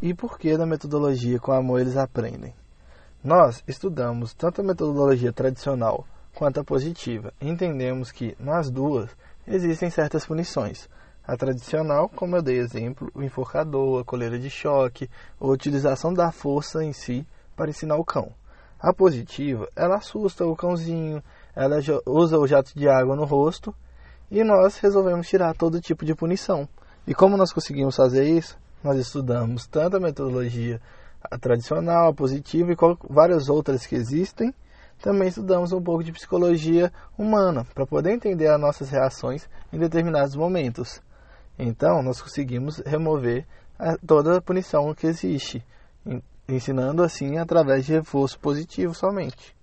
e porquê da metodologia com amor eles aprendem. Nós estudamos tanto a metodologia tradicional quanto a positiva. Entendemos que nas duas existem certas punições. A tradicional, como eu dei exemplo, o enforcador, a coleira de choque, a utilização da força em si para ensinar o cão. A positiva, ela assusta o cãozinho, ela usa o jato de água no rosto e nós resolvemos tirar todo tipo de punição. E como nós conseguimos fazer isso? Nós estudamos tanto a metodologia tradicional, a positiva e várias outras que existem. Também estudamos um pouco de psicologia humana para poder entender as nossas reações em determinados momentos. Então, nós conseguimos remover toda a punição que existe, ensinando assim através de reforço positivo somente.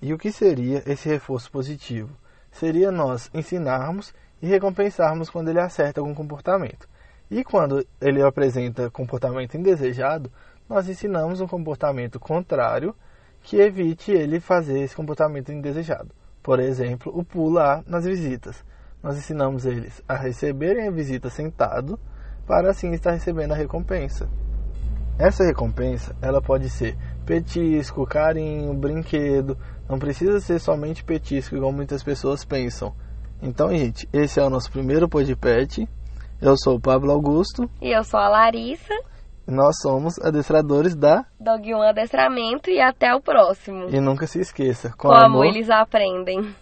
E o que seria esse reforço positivo? Seria nós ensinarmos e recompensarmos quando ele acerta algum comportamento. E quando ele apresenta comportamento indesejado, nós ensinamos um comportamento contrário que evite ele fazer esse comportamento indesejado. Por exemplo, o pular nas visitas. Nós ensinamos eles a receberem a visita sentado, para assim estar recebendo a recompensa. Essa recompensa, ela pode ser petisco, carinho, brinquedo, não precisa ser somente petisco, igual muitas pessoas pensam. Então, gente, esse é o nosso primeiro podcast. Eu sou o Pablo Augusto. E eu sou a Larissa. Nós somos adestradores da Dog One Adestramento e até o próximo. E nunca se esqueça, com, com amor, amor eles aprendem.